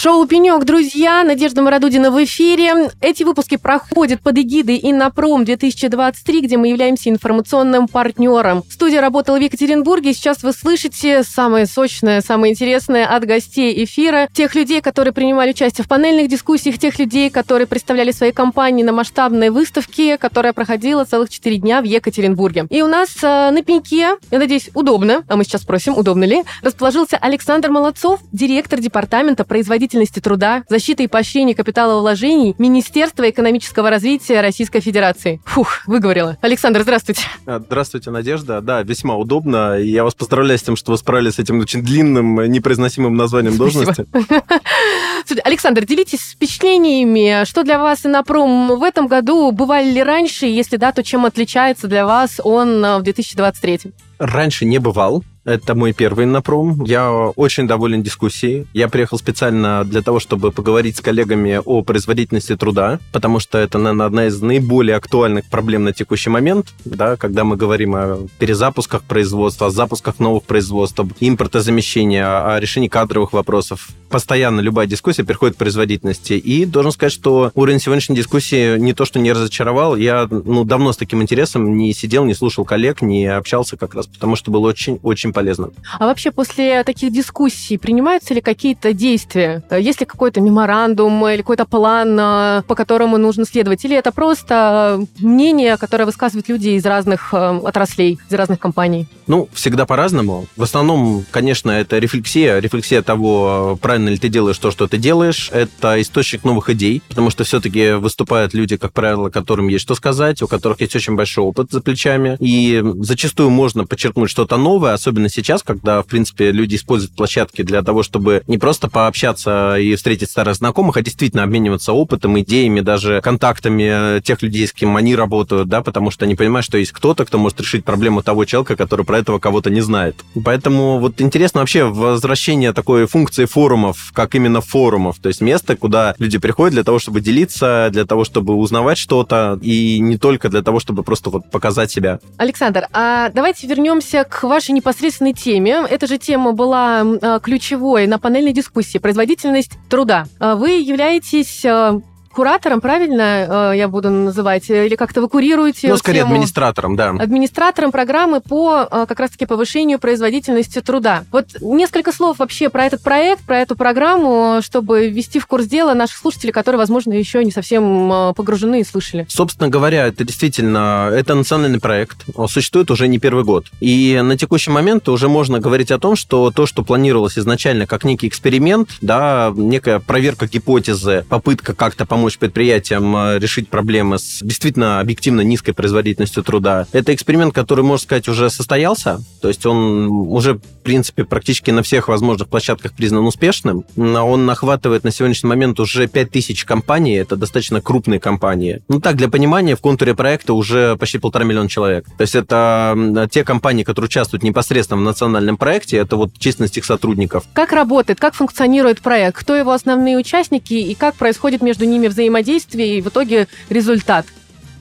Шоу «Пенек», друзья, Надежда Мародудина в эфире. Эти выпуски проходят под эгидой «Иннопром-2023», где мы являемся информационным партнером. Студия работала в Екатеринбурге. Сейчас вы слышите самое сочное, самое интересное от гостей эфира. Тех людей, которые принимали участие в панельных дискуссиях, тех людей, которые представляли свои компании на масштабной выставке, которая проходила целых 4 дня в Екатеринбурге. И у нас э, на пеньке, я надеюсь, удобно, а мы сейчас спросим, удобно ли, расположился Александр Молодцов, директор департамента производительности производительности труда, защиты и поощрения капиталовложений Министерства экономического развития Российской Федерации. Фух, выговорила. Александр, здравствуйте. А, здравствуйте, Надежда. Да, весьма удобно. Я вас поздравляю с тем, что вы справились с этим очень длинным, непроизносимым названием должности. Александр, делитесь впечатлениями. Что для вас Инопром в этом году? Бывали ли раньше? Если да, то чем отличается для вас он в 2023? Раньше не бывал. Это мой первый напром. Я очень доволен дискуссией. Я приехал специально для того, чтобы поговорить с коллегами о производительности труда, потому что это, наверное, одна из наиболее актуальных проблем на текущий момент, да, когда мы говорим о перезапусках производства, о запусках новых производств, об импортозамещении, о решении кадровых вопросов. Постоянно любая дискуссия переходит к производительности. И должен сказать, что уровень сегодняшней дискуссии не то, что не разочаровал. Я ну, давно с таким интересом не сидел, не слушал коллег, не общался как раз, потому что было очень-очень полезно. А вообще после таких дискуссий принимаются ли какие-то действия? Есть ли какой-то меморандум или какой-то план, э, по которому нужно следовать? Или это просто мнение, которое высказывают люди из разных э, отраслей, из разных компаний? Ну, всегда по-разному. В основном, конечно, это рефлексия, рефлексия того, правильно ли ты делаешь то, что ты делаешь. Это источник новых идей, потому что все-таки выступают люди, как правило, которым есть что сказать, у которых есть очень большой опыт за плечами. И зачастую можно подчеркнуть что-то новое, особенно особенно сейчас, когда, в принципе, люди используют площадки для того, чтобы не просто пообщаться и встретить старых знакомых, а действительно обмениваться опытом, идеями, даже контактами тех людей, с кем они работают, да, потому что они понимают, что есть кто-то, кто может решить проблему того человека, который про этого кого-то не знает. Поэтому вот интересно вообще возвращение такой функции форумов, как именно форумов, то есть место, куда люди приходят для того, чтобы делиться, для того, чтобы узнавать что-то, и не только для того, чтобы просто вот показать себя. Александр, а давайте вернемся к вашей непосредственной интересной теме. Эта же тема была а, ключевой на панельной дискуссии «Производительность труда». А вы являетесь а, куратором, правильно э, я буду называть? Или как-то вы курируете Ну, скорее тему... администратором, да. Администратором программы по э, как раз-таки повышению производительности труда. Вот несколько слов вообще про этот проект, про эту программу, чтобы ввести в курс дела наших слушателей, которые, возможно, еще не совсем э, погружены и слышали. Собственно говоря, это действительно, это национальный проект. Он существует уже не первый год. И на текущий момент уже можно говорить о том, что то, что планировалось изначально как некий эксперимент, да, некая проверка гипотезы, попытка как-то помочь помочь предприятиям э, решить проблемы с действительно объективно низкой производительностью труда. Это эксперимент, который, можно сказать, уже состоялся. То есть он уже, в принципе, практически на всех возможных площадках признан успешным. Он охватывает на сегодняшний момент уже 5000 компаний. Это достаточно крупные компании. Ну так, для понимания, в контуре проекта уже почти полтора миллиона человек. То есть это те компании, которые участвуют непосредственно в национальном проекте, это вот численность их сотрудников. Как работает, как функционирует проект? Кто его основные участники и как происходит между ними взаимодействие и в итоге результат.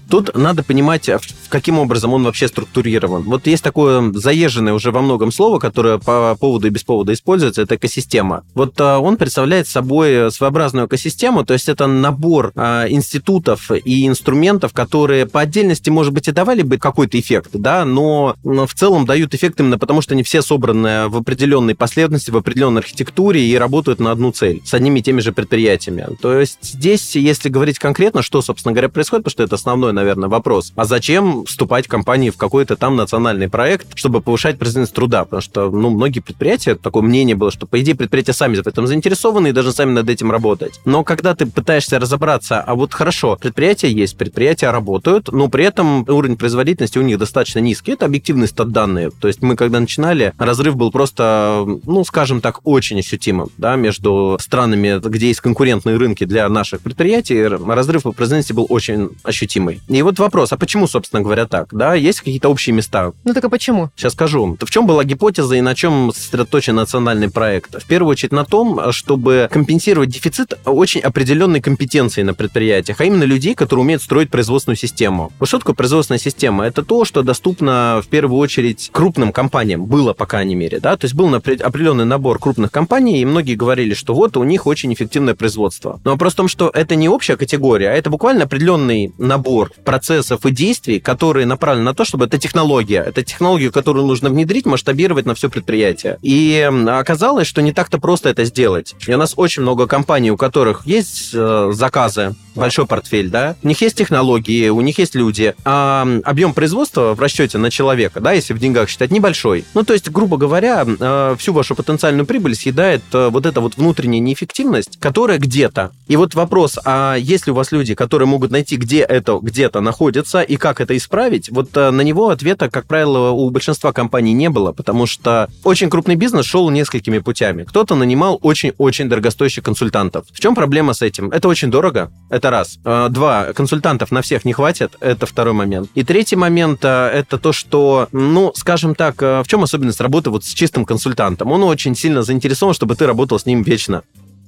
Тут надо понимать, каким образом он вообще структурирован. Вот есть такое заезженное уже во многом слово, которое по поводу и без повода используется, это экосистема. Вот а, он представляет собой своеобразную экосистему, то есть это набор а, институтов и инструментов, которые по отдельности, может быть, и давали бы какой-то эффект, да, но в целом дают эффект именно потому, что они все собраны в определенной последовательности, в определенной архитектуре и работают на одну цель с одними и теми же предприятиями. То есть здесь, если говорить конкретно, что, собственно говоря, происходит, потому что это основной, наверное, вопрос, а зачем вступать в компании в какой-то там национальный проект, чтобы повышать производительность труда, потому что, ну, многие предприятия, такое мнение было, что, по идее, предприятия сами в этом заинтересованы и даже сами над этим работать. Но когда ты пытаешься разобраться, а вот хорошо, предприятия есть, предприятия работают, но при этом уровень производительности у них достаточно низкий. Это объективные стат-данные. То есть мы, когда начинали, разрыв был просто, ну, скажем так, очень ощутимым, да, между странами, где есть конкурентные рынки для наших предприятий, разрыв по производительности был очень ощутимый. И вот вопрос, а почему, собственно говоря, так? Да, есть какие-то общие места? Ну так а почему? Сейчас скажу. В чем была гипотеза и на чем сосредоточен национальный проект? В первую очередь на том, чтобы компенсировать дефицит очень определенной компетенции на предприятиях, а именно людей, которые умеют строить производственную систему. Вот что такое производственная система? Это то, что доступно в первую очередь крупным компаниям. Было, по крайней мере, да? То есть был определенный набор крупных компаний, и многие говорили, что вот у них очень эффективное производство. Но вопрос в том, что это не общая категория, а это буквально определенный набор процессов и действий, которые направлены на то, чтобы это технология. Это технологию, которую нужно внедрить, масштабировать на все предприятие. И оказалось, что не так-то просто это сделать. И у нас очень много компаний, у которых есть э, заказы, большой портфель, да, у них есть технологии, у них есть люди, а объем производства в расчете на человека, да, если в деньгах считать, небольшой. Ну, то есть, грубо говоря, э, всю вашу потенциальную прибыль съедает э, вот эта вот внутренняя неэффективность, которая где-то. И вот вопрос, а есть ли у вас люди, которые могут найти, где это где-то находится и как это исправить, вот э, на него ответа, как правило, у большинства компаний не было, потому что очень крупный бизнес шел несколькими путями. Кто-то нанимал очень-очень дорогостоящих консультантов. В чем проблема с этим? Это очень дорого, это раз. А, два, консультантов на всех не хватит, это второй момент. И третий момент, э, это то, что, ну, скажем так, э, в чем особенность работы вот с чистым консультантом? Он очень сильно заинтересован, чтобы ты работал с ним вечно.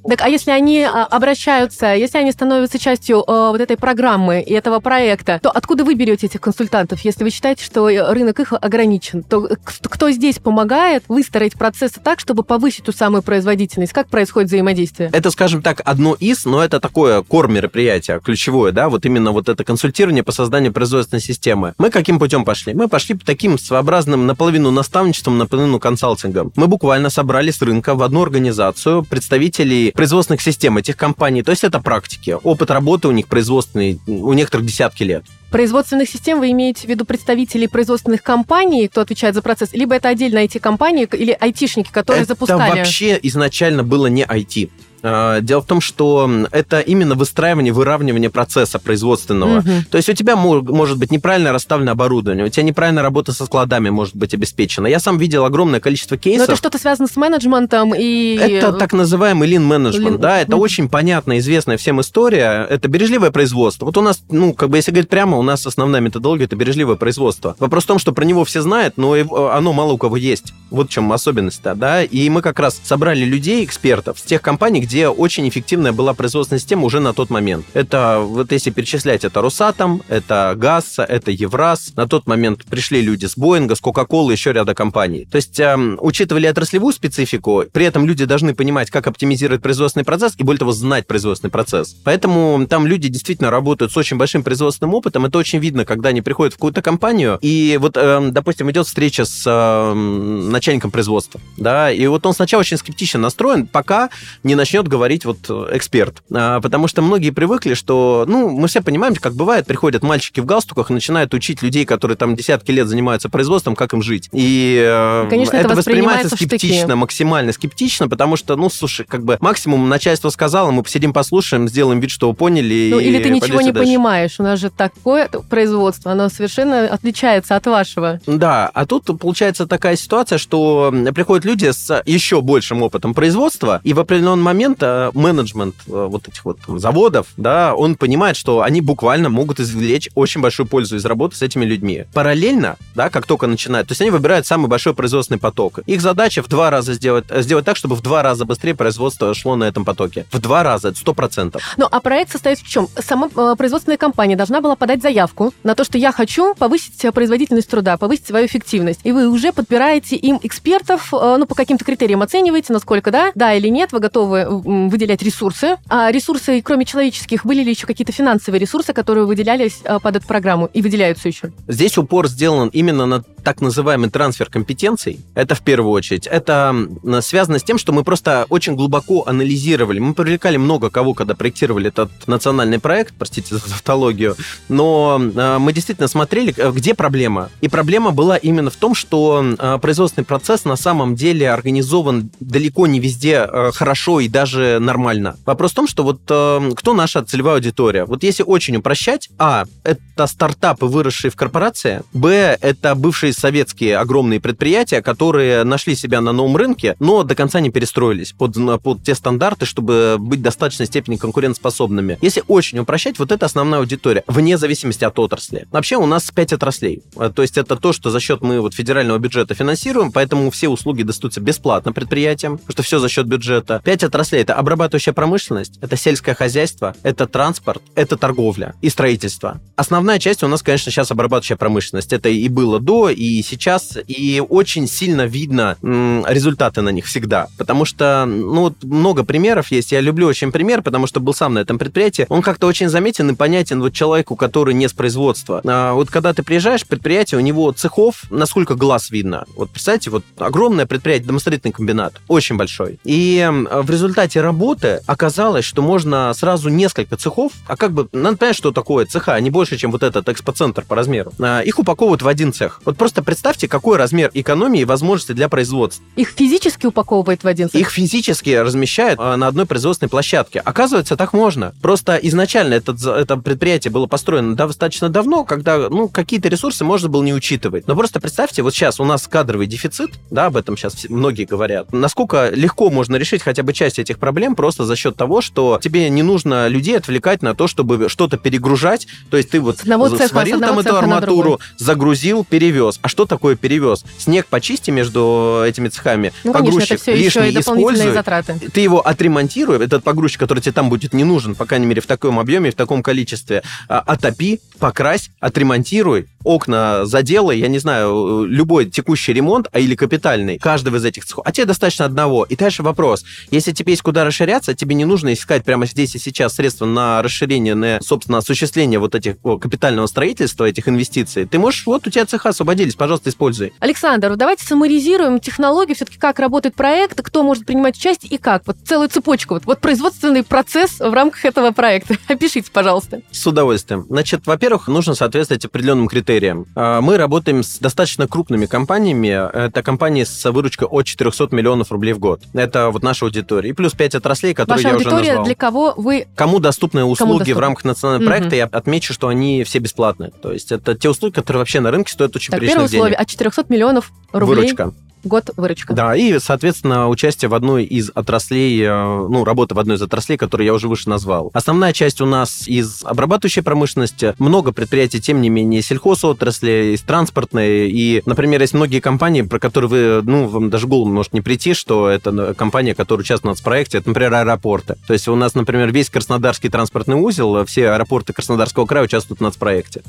Так, а если они а, обращаются, если они становятся частью а, вот этой программы и этого проекта, то откуда вы берете этих консультантов, если вы считаете, что э, рынок их ограничен? То кто здесь помогает выстроить процессы так, чтобы повысить ту самую производительность? Как происходит взаимодействие? Это, скажем так, одно из, но это такое кор мероприятие, ключевое, да, вот именно вот это консультирование по созданию производственной системы. Мы каким путем пошли? Мы пошли по таким своеобразным наполовину наставничеством, наполовину консалтингом. Мы буквально собрали с рынка в одну организацию представителей производственных систем этих компаний. То есть это практики. Опыт работы у них производственный у некоторых десятки лет. Производственных систем вы имеете в виду представителей производственных компаний, кто отвечает за процесс, либо это отдельно IT-компании или айтишники, которые это запускали? Это вообще изначально было не IT. А, дело в том, что это именно выстраивание, выравнивание процесса производственного. Угу. То есть у тебя может быть неправильно расставлено оборудование, у тебя неправильная работа со складами может быть обеспечена. Я сам видел огромное количество кейсов. Но это что-то связано с менеджментом и... Это так называемый lean management, lean... да, это угу. очень понятная, известная всем история. Это бережливое производство. Вот у нас, ну, как бы если говорить прямо, у нас основная методология это бережливое производство. Вопрос в том, что про него все знают, но оно мало у кого есть. Вот в чем особенность-то, да. И мы как раз собрали людей, экспертов с тех компаний, где очень эффективная была производственная система уже на тот момент. Это, вот если перечислять, это Росатом, это ГАЗ, это Евраз. На тот момент пришли люди с Боинга, с Кока-Колы, еще ряда компаний. То есть, э, учитывали отраслевую специфику, при этом люди должны понимать, как оптимизировать производственный процесс и, более того, знать производственный процесс. Поэтому там люди действительно работают с очень большим производственным опытом. Это очень видно, когда они приходят в какую-то компанию, и вот, э, допустим, идет встреча с э, начальником производства, да, и вот он сначала очень скептично настроен, пока не начнет говорить вот э, эксперт. А, потому что многие привыкли, что, ну, мы все понимаем, как бывает, приходят мальчики в галстуках и начинают учить людей, которые там десятки лет занимаются производством, как им жить. И э, Конечно, это, это воспринимается скептично, максимально скептично, потому что, ну, слушай, как бы максимум начальство сказало, мы посидим, послушаем, сделаем вид, что поняли. Ну, или ты ничего не дальше. понимаешь. У нас же такое производство, оно совершенно отличается от вашего. Да, а тут получается такая ситуация, что приходят люди с еще большим опытом производства, и в определенный момент момента менеджмент э, вот этих вот заводов, да, он понимает, что они буквально могут извлечь очень большую пользу из работы с этими людьми. Параллельно, да, как только начинают, то есть они выбирают самый большой производственный поток. Их задача в два раза сделать, э, сделать так, чтобы в два раза быстрее производство шло на этом потоке. В два раза, это сто процентов. Ну, а проект состоит в чем? Сама э, производственная компания должна была подать заявку на то, что я хочу повысить производительность труда, повысить свою эффективность. И вы уже подбираете им экспертов, ну, по каким-то критериям оцениваете, насколько да, да или нет, вы готовы выделять ресурсы. А ресурсы, кроме человеческих, были ли еще какие-то финансовые ресурсы, которые выделялись а, под эту программу и выделяются еще? Здесь упор сделан именно на так называемый трансфер компетенций. Это в первую очередь. Это связано с тем, что мы просто очень глубоко анализировали. Мы привлекали много кого, когда проектировали этот национальный проект, простите за тавтологию, но а, мы действительно смотрели, э, где проблема. И проблема была именно в том, что а, производственный процесс на самом деле организован далеко не везде э, хорошо и даже нормально. Вопрос в том, что вот э, кто наша целевая аудитория? Вот если очень упрощать, а, это стартапы, выросшие в корпорации, б, это бывшие бывшие советские огромные предприятия, которые нашли себя на новом рынке, но до конца не перестроились под, под те стандарты, чтобы быть в достаточной степени конкурентоспособными. Если очень упрощать, вот это основная аудитория, вне зависимости от отрасли. Вообще у нас пять отраслей. А, то есть это то, что за счет мы вот федерального бюджета финансируем, поэтому все услуги достаются бесплатно предприятиям, потому что все за счет бюджета. Пять отраслей — это обрабатывающая промышленность, это сельское хозяйство, это транспорт, это торговля и строительство. Основная часть у нас, конечно, сейчас обрабатывающая промышленность. Это и было до, и сейчас, и очень сильно видно результаты на них всегда. Потому что, ну, вот много примеров есть. Я люблю очень пример, потому что был сам на этом предприятии. Он как-то очень заметен и понятен вот человеку, который не с производства. А вот когда ты приезжаешь предприятие, у него цехов, насколько глаз видно. Вот представьте, вот огромное предприятие, домостроительный комбинат, очень большой. И в результате работы оказалось, что можно сразу несколько цехов, а как бы, надо понять, что такое цеха, они больше, чем вот этот экспоцентр по размеру. А, их упаковывают в один цех. Вот просто представьте, какой размер экономии и возможности для производства. Их физически упаковывают в один цех? Их физически размещают а, на одной производственной площадке. Оказывается, так можно. Просто изначально этот, это предприятие было построено достаточно давно, когда ну, какие-то ресурсы можно было не учитывать. Но просто представьте, вот сейчас у нас кадровый дефицит, да, об этом сейчас многие говорят. Насколько легко можно решить хотя бы часть этих проблем просто за счет того, что тебе не нужно людей отвлекать на то, чтобы что-то перегружать. То есть ты вот цеха, сварил там эту арматуру, загрузил, перевез. А что такое перевез? Снег почисти между этими цехами, ну, погрузчик конечно, лишний используй, затраты. ты его отремонтируй, этот погрузчик, который тебе там будет не нужен, по крайней мере, в таком объеме, в таком количестве, а, отопи, покрась, отремонтируй, окна заделай, я не знаю, любой текущий ремонт, а или капитальный, каждого из этих цехов, а тебе достаточно одного. И дальше вопрос, если тебе есть куда расширяться, тебе не нужно искать прямо здесь и сейчас средства на расширение, на, собственно, осуществление вот этих капитального строительства, этих инвестиций. Ты можешь, вот у тебя цеха освободились, пожалуйста, используй. Александр, давайте саморизируем технологии, все-таки как работает проект, кто может принимать участие и как. Вот целую цепочку, вот, вот производственный процесс в рамках этого проекта. Опишите, пожалуйста. С удовольствием. Значит, во-первых, нужно соответствовать определенным критериям. А, мы работаем с достаточно крупными компаниями. Это компании с выручкой от 400 миллионов рублей в год. Это вот наша аудитория. И плюс 5 отраслей, которые Ваша я уже назвал. для кого вы... Кому доступны услуги Кому доступны? в рамках национального угу. проекта, я отмечу, что они все бесплатные. То есть это те услуги, которые вообще на рынке стоят очень так, приличных денег. Первое условие от 400 миллионов рублей. Выручка год выручка. Да, и, соответственно, участие в одной из отраслей, э, ну, работа в одной из отраслей, которые я уже выше назвал. Основная часть у нас из обрабатывающей промышленности, много предприятий, тем не менее, сельхозотрасли, из транспортной, и, например, есть многие компании, про которые вы, ну, вам даже голову может не прийти, что это э, компания, которая участвует в проекте, это, например, аэропорты. То есть у нас, например, весь Краснодарский транспортный узел, все аэропорты Краснодарского края участвуют в нацпроекте.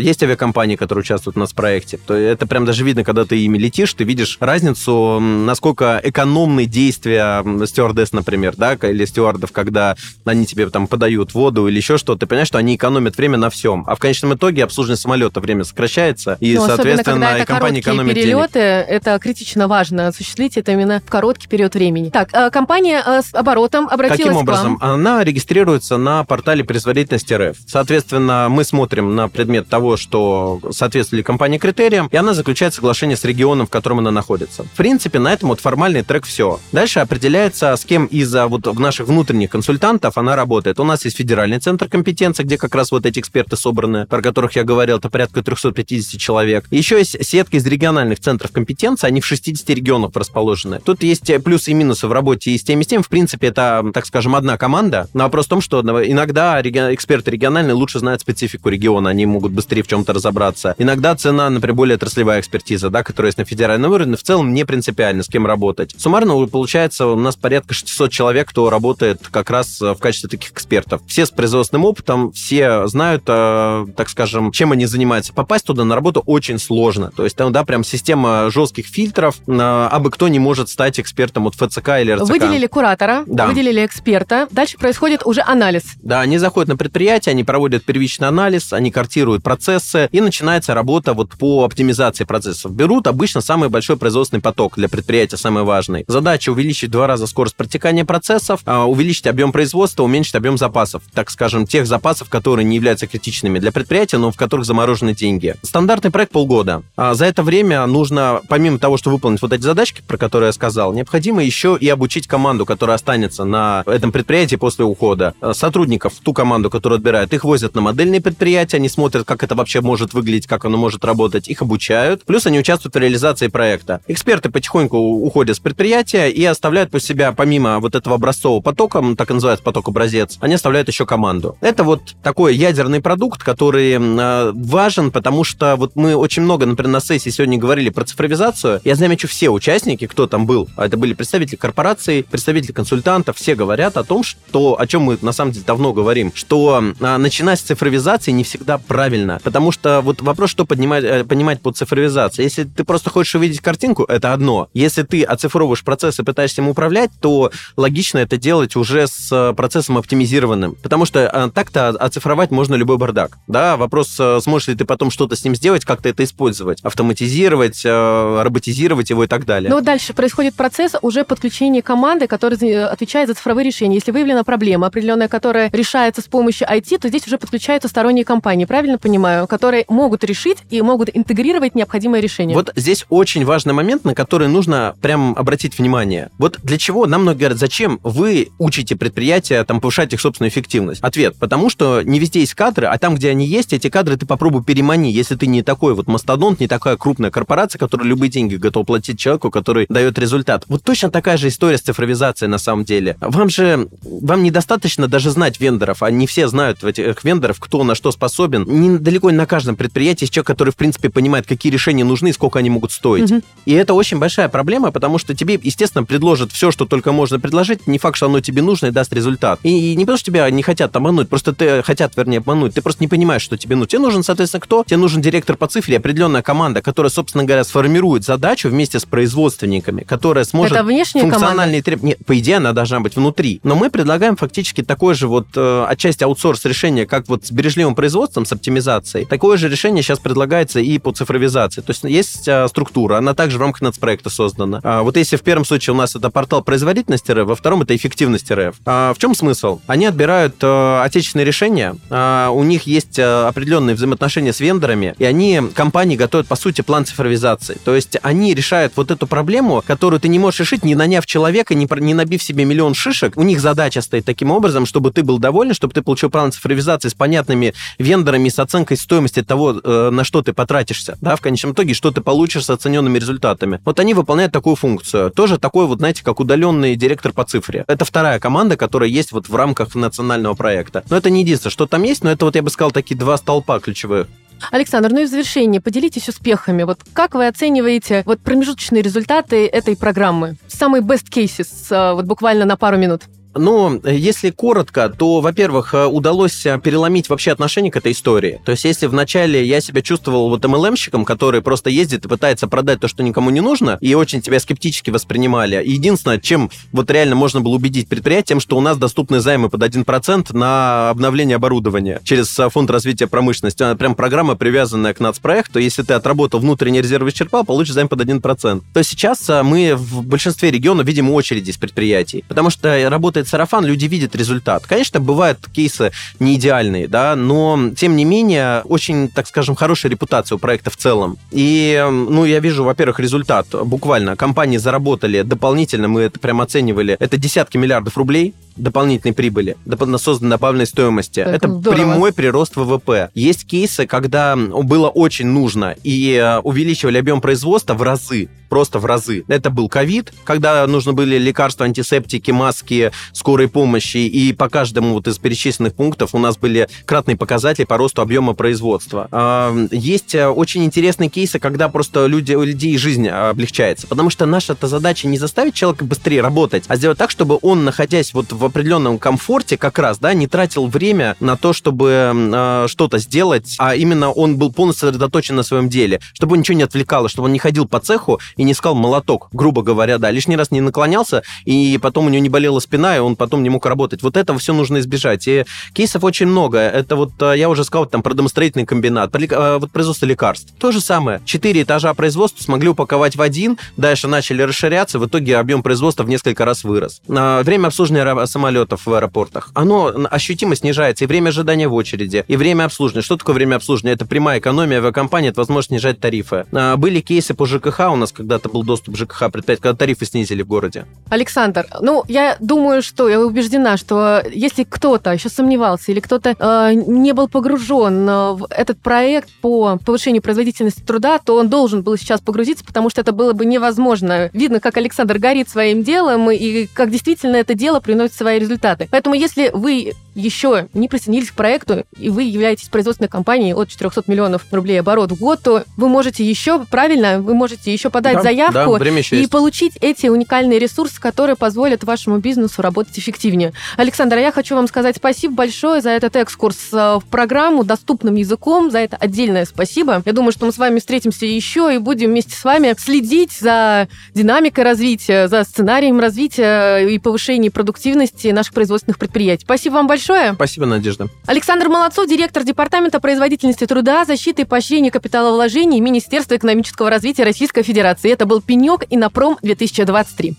Есть авиакомпании, которые участвуют в нацпроекте. То это прям даже видно, когда ты ими летишь, ты видишь разницу, насколько экономны действия стюардесс, например, да, или стюардов, когда они тебе там подают воду или еще что-то, ты понимаешь, что они экономят время на всем. А в конечном итоге обслуживание самолета время сокращается, и, ну, соответственно, и компания экономит перелеты, денег. это критично важно осуществить это именно в короткий период времени. Так, а компания а, с оборотом обратилась Каким образом? к вам? Она регистрируется на портале производительности РФ. Соответственно, мы смотрим на предмет того, что соответствует ли компания критериям, и она заключает соглашение с регионом, в котором она находится находится. В принципе, на этом вот формальный трек все. Дальше определяется, с кем из вот наших внутренних консультантов она работает. У нас есть федеральный центр компетенции, где как раз вот эти эксперты собраны, про которых я говорил, это порядка 350 человек. Еще есть сетка из региональных центров компетенции, они в 60 регионах расположены. Тут есть плюсы и минусы в работе и с тем, и с тем. В принципе, это, так скажем, одна команда. Но вопрос в том, что иногда эксперты региональные лучше знают специфику региона, они могут быстрее в чем-то разобраться. Иногда цена, например, более отраслевая экспертиза, да, которая есть на федеральном уровне, целом не принципиально, с кем работать. Суммарно получается у нас порядка 600 человек, кто работает как раз э, в качестве таких экспертов. Все с производственным опытом, все знают, э, так скажем, чем они занимаются. Попасть туда на работу очень сложно. То есть там, да, прям система жестких фильтров, э, абы кто не может стать экспертом от ФЦК или РЦК. Выделили куратора, да. выделили эксперта. Дальше происходит уже анализ. Да, они заходят на предприятие, они проводят первичный анализ, они картируют процессы, и начинается работа вот по оптимизации процессов. Берут обычно самый большой производственный производственный поток для предприятия самый важный. Задача увеличить в два раза скорость протекания процессов, а, увеличить объем производства, уменьшить объем запасов, так скажем, тех запасов, которые не являются критичными для предприятия, но в которых заморожены деньги. Стандартный проект полгода. А за это время нужно, помимо того, что выполнить вот эти задачки, про которые я сказал, необходимо еще и обучить команду, которая останется на этом предприятии после ухода. Сотрудников, ту команду, которую отбирают, их возят на модельные предприятия, они смотрят, как это вообще может выглядеть, как оно может работать, их обучают, плюс они участвуют в реализации проекта. Эксперты потихоньку уходят с предприятия и оставляют после себя, помимо вот этого образцового потока, так и называется поток-образец, они оставляют еще команду. Это вот такой ядерный продукт, который э, важен, потому что вот мы очень много, например, на сессии сегодня говорили про цифровизацию. Я замечу все участники, кто там был, а это были представители корпораций, представители консультантов, все говорят о том, что, о чем мы на самом деле давно говорим, что э, начинать с цифровизации не всегда правильно, потому что вот вопрос, что поднимать, э, понимать под цифровизацией. Если ты просто хочешь увидеть картинку, это одно. Если ты оцифровываешь процесс и пытаешься им управлять, то логично это делать уже с э, процессом оптимизированным, потому что э, так-то оцифровать можно любой бардак. Да, вопрос, э, сможешь ли ты потом что-то с ним сделать, как-то это использовать, автоматизировать, роботизировать его и так далее. Но дальше происходит процесс уже подключения команды, которая отвечает за цифровые решения. Если выявлена проблема определенная, которая решается с помощью IT, то здесь уже подключаются сторонние компании, правильно понимаю, которые могут решить и могут интегрировать необходимое решение. Вот здесь очень важный момент, на который нужно прям обратить внимание. Вот для чего нам многие говорят, зачем вы учите предприятия там повышать их собственную эффективность? Ответ, потому что не везде есть кадры, а там, где они есть, эти кадры ты попробуй перемани, если ты не такой вот мастодонт, не такая крупная корпорация, которая любые деньги готова платить человеку, который дает результат. Вот точно такая же история с цифровизацией на самом деле. Вам же, вам недостаточно даже знать вендоров, а не все знают этих вендоров, кто на что способен. Не, далеко не на каждом предприятии есть человек, который, в принципе, понимает, какие решения нужны и сколько они могут стоить. Угу. И это очень большая проблема, потому что тебе, естественно, предложат все, что только можно предложить. Не факт, что оно тебе нужно и даст результат. И не потому, что тебя не хотят обмануть, просто ты хотят, вернее, обмануть. Ты просто не понимаешь, что тебе нужно. Тебе нужен, соответственно, кто? Тебе нужен директор по цифре, определенная команда, которая, собственно говоря, сформирует задачу вместе с производственниками, которая сможет... Это внешняя функциональные требования... По идее, она должна быть внутри. Но мы предлагаем фактически такое же вот э, отчасти аутсорс решение, как вот с бережливым производством, с оптимизацией. Такое же решение сейчас предлагается и по цифровизации. То есть есть а, структура, она также в рамках нацпроекта создана. А, вот если в первом случае у нас это портал производительности РФ, во втором это эффективность РФ. А, в чем смысл? Они отбирают а, отечественные решения, а, у них есть а, определенные взаимоотношения с вендорами, и они, компании, готовят, по сути, план цифровизации. То есть они решают вот эту проблему, которую ты не можешь решить, не наняв человека, не, не набив себе миллион шишек. У них задача стоит таким образом, чтобы ты был доволен, чтобы ты получил план цифровизации с понятными вендорами, с оценкой стоимости того, э, на что ты потратишься, да, в конечном итоге, что ты получишь с оцененными результатами. Вот они выполняют такую функцию. Тоже такой вот, знаете, как удаленный директор по цифре. Это вторая команда, которая есть вот в рамках национального проекта. Но это не единственное, что там есть, но это вот, я бы сказал, такие два столпа ключевых. Александр, ну и в завершении поделитесь успехами. Вот как вы оцениваете вот промежуточные результаты этой программы? Самые best cases, э, вот буквально на пару минут. Ну, если коротко, то, во-первых, э, удалось э, переломить вообще отношение к этой истории. То есть, если вначале я себя чувствовал вот MLM-щиком, который просто ездит и пытается продать то, что никому не нужно, и очень тебя скептически воспринимали. единственное, чем вот реально можно было убедить предприятие, тем, что у нас доступны займы под 1% на обновление оборудования через э, Фонд развития промышленности. Прям программа, привязанная к нацпроекту. Если ты отработал внутренний резерв исчерпал, получишь займ под 1%. То сейчас мы в большинстве регионов видим очереди из предприятий, потому что работает работает сарафан, люди видят результат. Конечно, бывают кейсы не идеальные, да, но, тем не менее, очень, так скажем, хорошая репутация у проекта в целом. И, ну, я вижу, во-первых, результат. Буквально компании заработали дополнительно, мы это прям оценивали, это десятки миллиардов рублей дополнительной прибыли, дополнительно созданной добавленной стоимости. Так это здорово. прямой прирост ВВП. Есть кейсы, когда было очень нужно и э, увеличивали объем производства в разы просто в разы. Это был ковид, когда нужны были лекарства, антисептики, маски, скорой помощи, и по каждому вот из перечисленных пунктов у нас были кратные показатели по росту объема производства. А, есть э, очень интересные кейсы, когда просто люди, у людей жизнь облегчается, потому что наша -то задача не заставить человека быстрее работать, а сделать так, чтобы он, находясь вот в в определенном комфорте как раз, да, не тратил время на то, чтобы э, что-то сделать, а именно он был полностью сосредоточен на своем деле, чтобы он ничего не отвлекало, чтобы он не ходил по цеху и не искал молоток, грубо говоря, да, лишний раз не наклонялся, и потом у него не болела спина, и он потом не мог работать. Вот этого все нужно избежать. И кейсов очень много. Это вот, э, я уже сказал, там, про домостроительный комбинат, э, вот производство лекарств. То же самое. Четыре этажа производства смогли упаковать в один, дальше начали расширяться, в итоге объем производства в несколько раз вырос. Время обслуживания самолетов в аэропортах, оно ощутимо снижается. И время ожидания в очереди, и время обслуживания. Что такое время обслуживания? Это прямая экономия авиакомпании, это возможность снижать тарифы. А, были кейсы по ЖКХ, у нас когда-то был доступ ЖКХ предприятий, когда тарифы снизили в городе. Александр, ну, я думаю, что, я убеждена, что если кто-то еще сомневался или кто-то э, не был погружен в этот проект по повышению производительности труда, то он должен был сейчас погрузиться, потому что это было бы невозможно. Видно, как Александр горит своим делом и как действительно это дело приносит свои результаты. Поэтому если вы еще не присоединились к проекту, и вы являетесь производственной компанией от 400 миллионов рублей оборот в год, то вы можете еще, правильно, вы можете еще подать да, заявку да, и есть. получить эти уникальные ресурсы, которые позволят вашему бизнесу работать эффективнее. Александр, а я хочу вам сказать спасибо большое за этот экскурс э, в программу доступным языком, за это отдельное спасибо. Я думаю, что мы с вами встретимся еще и будем вместе с вами следить за динамикой развития, за сценарием развития и повышения продуктивности наших производственных предприятий. Спасибо вам большое большое. Спасибо, Надежда. Александр Молодцов, директор Департамента производительности труда, защиты и поощрения капиталовложений Министерства экономического развития Российской Федерации. Это был «Пенек» и «Напром» 2023.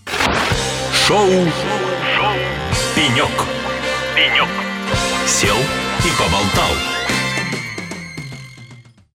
Шоу, Шоу. «Пенек». «Пенек». Сел и поболтал.